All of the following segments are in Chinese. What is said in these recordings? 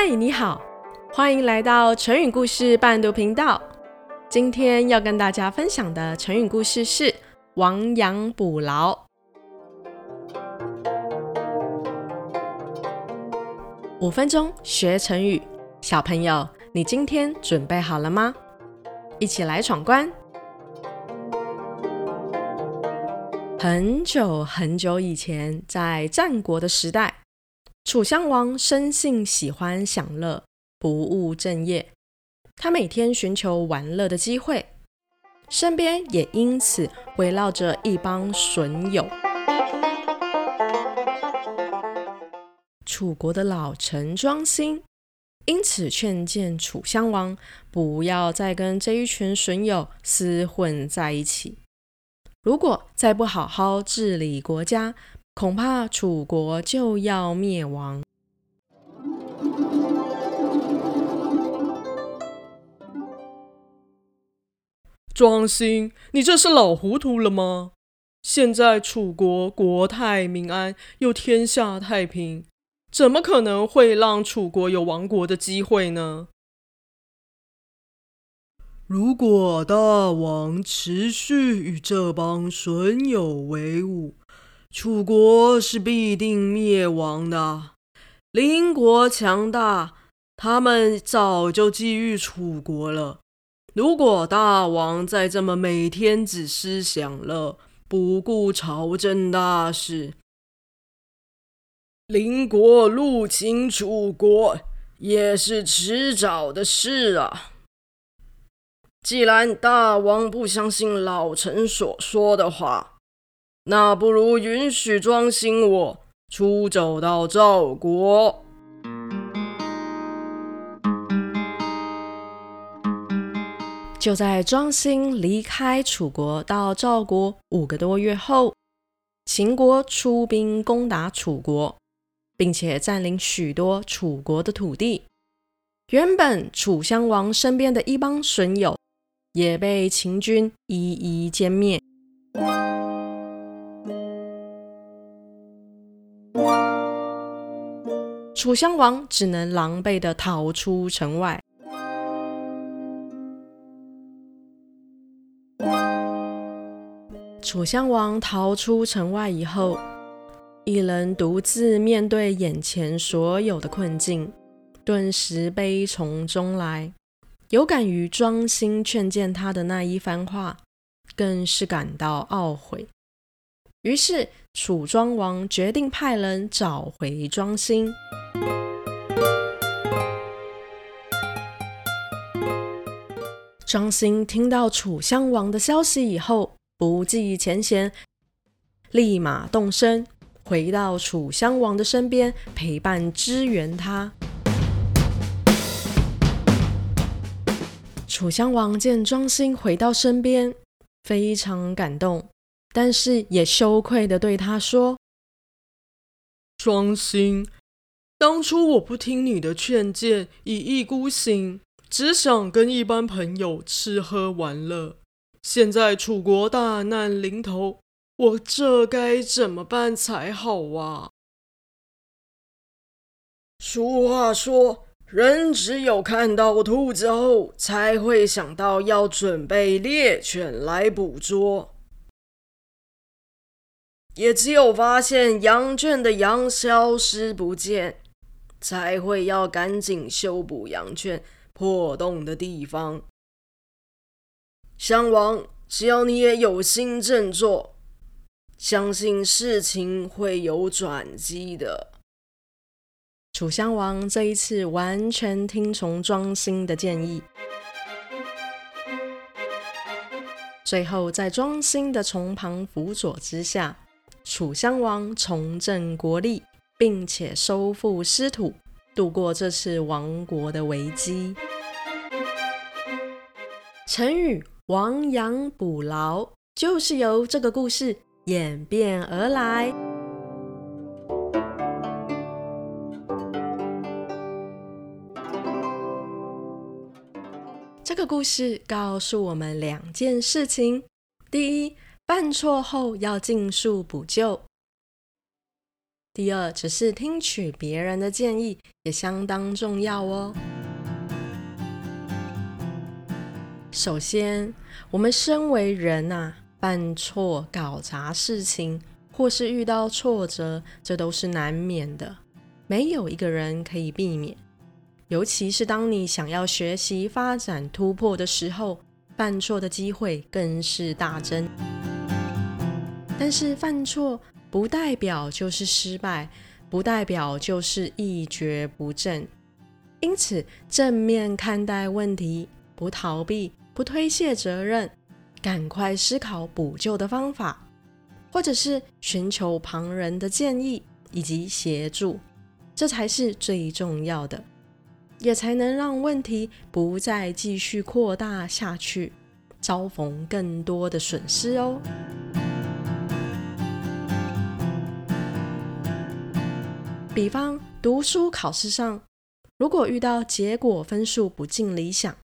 嗨，你好，欢迎来到成语故事伴读频道。今天要跟大家分享的成语故事是“亡羊补牢”。五分钟学成语，小朋友，你今天准备好了吗？一起来闯关。很久很久以前，在战国的时代。楚襄王生性喜欢享乐，不务正业。他每天寻求玩乐的机会，身边也因此围绕着一帮损友。楚国的老臣庄辛因此劝谏楚襄王，不要再跟这一群损友厮混在一起。如果再不好好治理国家，恐怕楚国就要灭亡。庄辛，你这是老糊涂了吗？现在楚国国泰民安，又天下太平，怎么可能会让楚国有亡国的机会呢？如果大王持续与这帮损友为伍，楚国是必定灭亡的。邻国强大，他们早就觊觎楚国了。如果大王再这么每天只思享乐，不顾朝政大事，邻国入侵楚国也是迟早的事啊。既然大王不相信老臣所说的话，那不如允许庄辛我出走到赵国。就在庄辛离开楚国到赵国五个多月后，秦国出兵攻打楚国，并且占领许多楚国的土地。原本楚襄王身边的一帮损友，也被秦军一一歼灭。楚襄王只能狼狈的逃出城外。楚襄王逃出城外以后，一人独自面对眼前所有的困境，顿时悲从中来。有感于庄辛劝谏他的那一番话，更是感到懊悔。于是，楚庄王决定派人找回庄辛。庄辛听到楚襄王的消息以后，不计前嫌，立马动身，回到楚襄王的身边，陪伴支援他。楚襄王见庄辛回到身边，非常感动，但是也羞愧地对他说：“庄辛，当初我不听你的劝谏，一意孤行。”只想跟一般朋友吃喝玩乐，现在楚国大难临头，我这该怎么办才好啊？俗话说，人只有看到兔子后，才会想到要准备猎犬来捕捉，也只有发现羊圈的羊消失不见，才会要赶紧修补羊圈。破洞的地方，襄王，只要你也有心振作，相信事情会有转机的。楚襄王这一次完全听从庄辛的建议，最后在庄辛的从旁辅佐之下，楚襄王重振国力，并且收复失土。度过这次亡国的危机。成语“亡羊补牢”就是由这个故事演变而来。这个故事告诉我们两件事情：第一，犯错后要尽速补救；第二，只是听取别人的建议也相当重要哦。首先，我们身为人呐，犯错、搞砸事情，或是遇到挫折，这都是难免的，没有一个人可以避免。尤其是当你想要学习、发展、突破的时候，犯错的机会更是大增。但是犯错不代表就是失败，不代表就是一蹶不振。因此，正面看待问题，不逃避，不推卸责任，赶快思考补救的方法，或者是寻求旁人的建议以及协助，这才是最重要的，也才能让问题不再继续扩大下去，遭逢更多的损失哦。比方读书考试上，如果遇到结果分数不尽理想，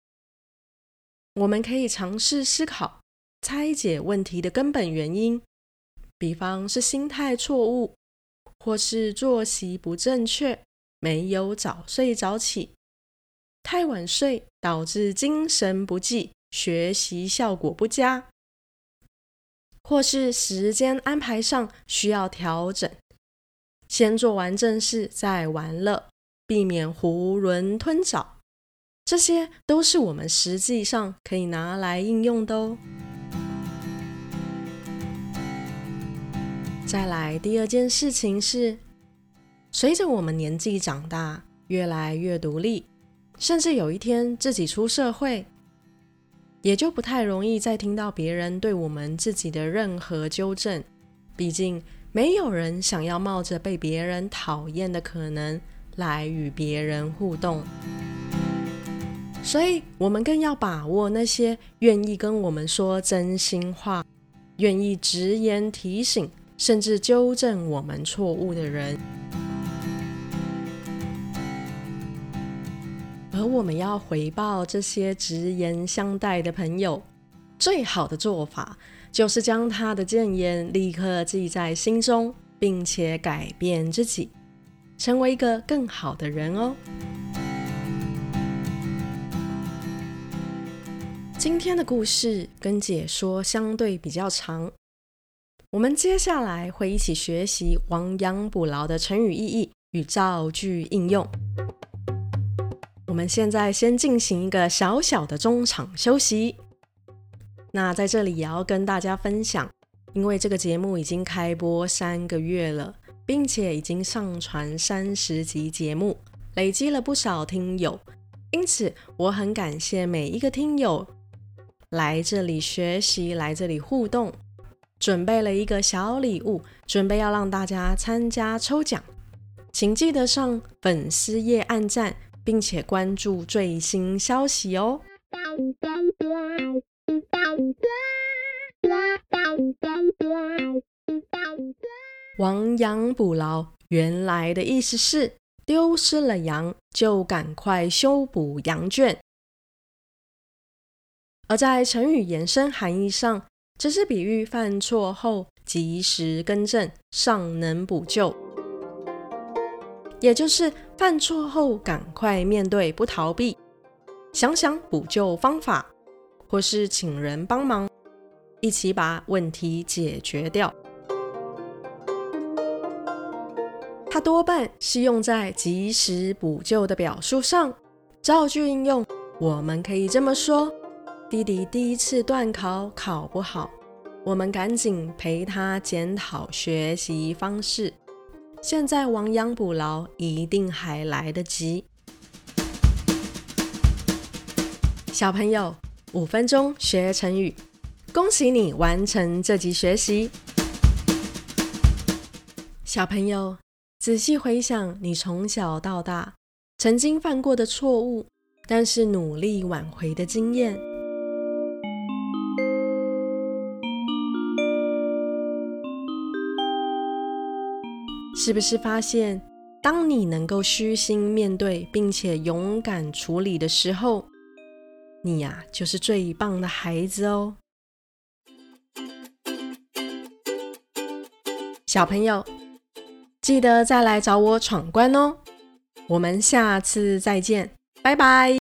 我们可以尝试思考拆解问题的根本原因。比方是心态错误，或是作息不正确，没有早睡早起，太晚睡导致精神不济，学习效果不佳，或是时间安排上需要调整。先做完正事，再玩乐，避免囫囵吞枣，这些都是我们实际上可以拿来应用的哦。再来，第二件事情是，随着我们年纪长大，越来越独立，甚至有一天自己出社会，也就不太容易再听到别人对我们自己的任何纠正，毕竟。没有人想要冒着被别人讨厌的可能来与别人互动，所以我们更要把握那些愿意跟我们说真心话、愿意直言提醒，甚至纠正我们错误的人。而我们要回报这些直言相待的朋友，最好的做法，就是将他的建言立刻记在心中，并且改变自己，成为一个更好的人哦。今天的故事跟解说相对比较长，我们接下来会一起学习亡羊补牢的成语意义与造句应用。我们现在先进行一个小小的中场休息。那在这里也要跟大家分享，因为这个节目已经开播三个月了，并且已经上传三十集节目，累积了不少听友，因此我很感谢每一个听友来这里学习，来这里互动，准备了一个小礼物，准备要让大家参加抽奖，请记得上粉丝页按赞，并且关注最新消息哦。亡羊补牢，原来的意思是丢失了羊，就赶快修补羊圈；而在成语延伸含义上，这是比喻犯错后及时更正，尚能补救，也就是犯错后赶快面对，不逃避，想想补救方法。或是请人帮忙，一起把问题解决掉。它多半是用在及时补救的表述上。造句应用，我们可以这么说：弟弟第一次段考考不好，我们赶紧陪他检讨学习方式。现在亡羊补牢，一定还来得及。小朋友。五分钟学成语，恭喜你完成这集学习。小朋友，仔细回想你从小到大曾经犯过的错误，但是努力挽回的经验，是不是发现，当你能够虚心面对，并且勇敢处理的时候，你呀，就是最棒的孩子哦，小朋友。记得再来找我闯关哦。我们下次再见，拜拜。